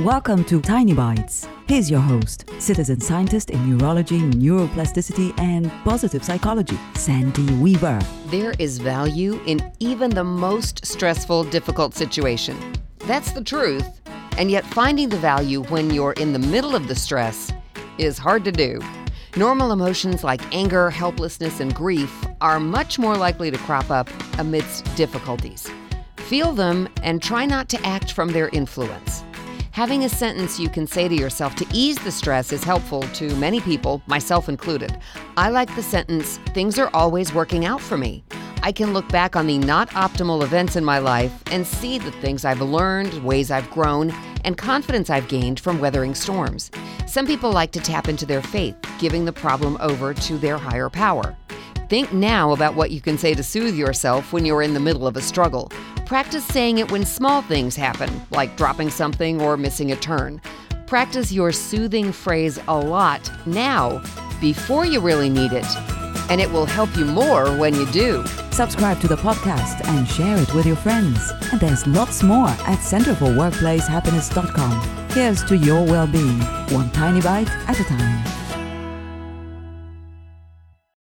Welcome to Tiny Bites. Here's your host, citizen scientist in neurology, neuroplasticity, and positive psychology, Sandy Weaver. There is value in even the most stressful, difficult situation. That's the truth. And yet, finding the value when you're in the middle of the stress is hard to do. Normal emotions like anger, helplessness, and grief are much more likely to crop up amidst difficulties. Feel them and try not to act from their influence. Having a sentence you can say to yourself to ease the stress is helpful to many people, myself included. I like the sentence, things are always working out for me. I can look back on the not optimal events in my life and see the things I've learned, ways I've grown, and confidence I've gained from weathering storms. Some people like to tap into their faith, giving the problem over to their higher power. Think now about what you can say to soothe yourself when you're in the middle of a struggle. Practice saying it when small things happen, like dropping something or missing a turn. Practice your soothing phrase a lot now, before you really need it, and it will help you more when you do. Subscribe to the podcast and share it with your friends. And there's lots more at centerforworkplacehappiness.com. Here's to your well being, one tiny bite at a time.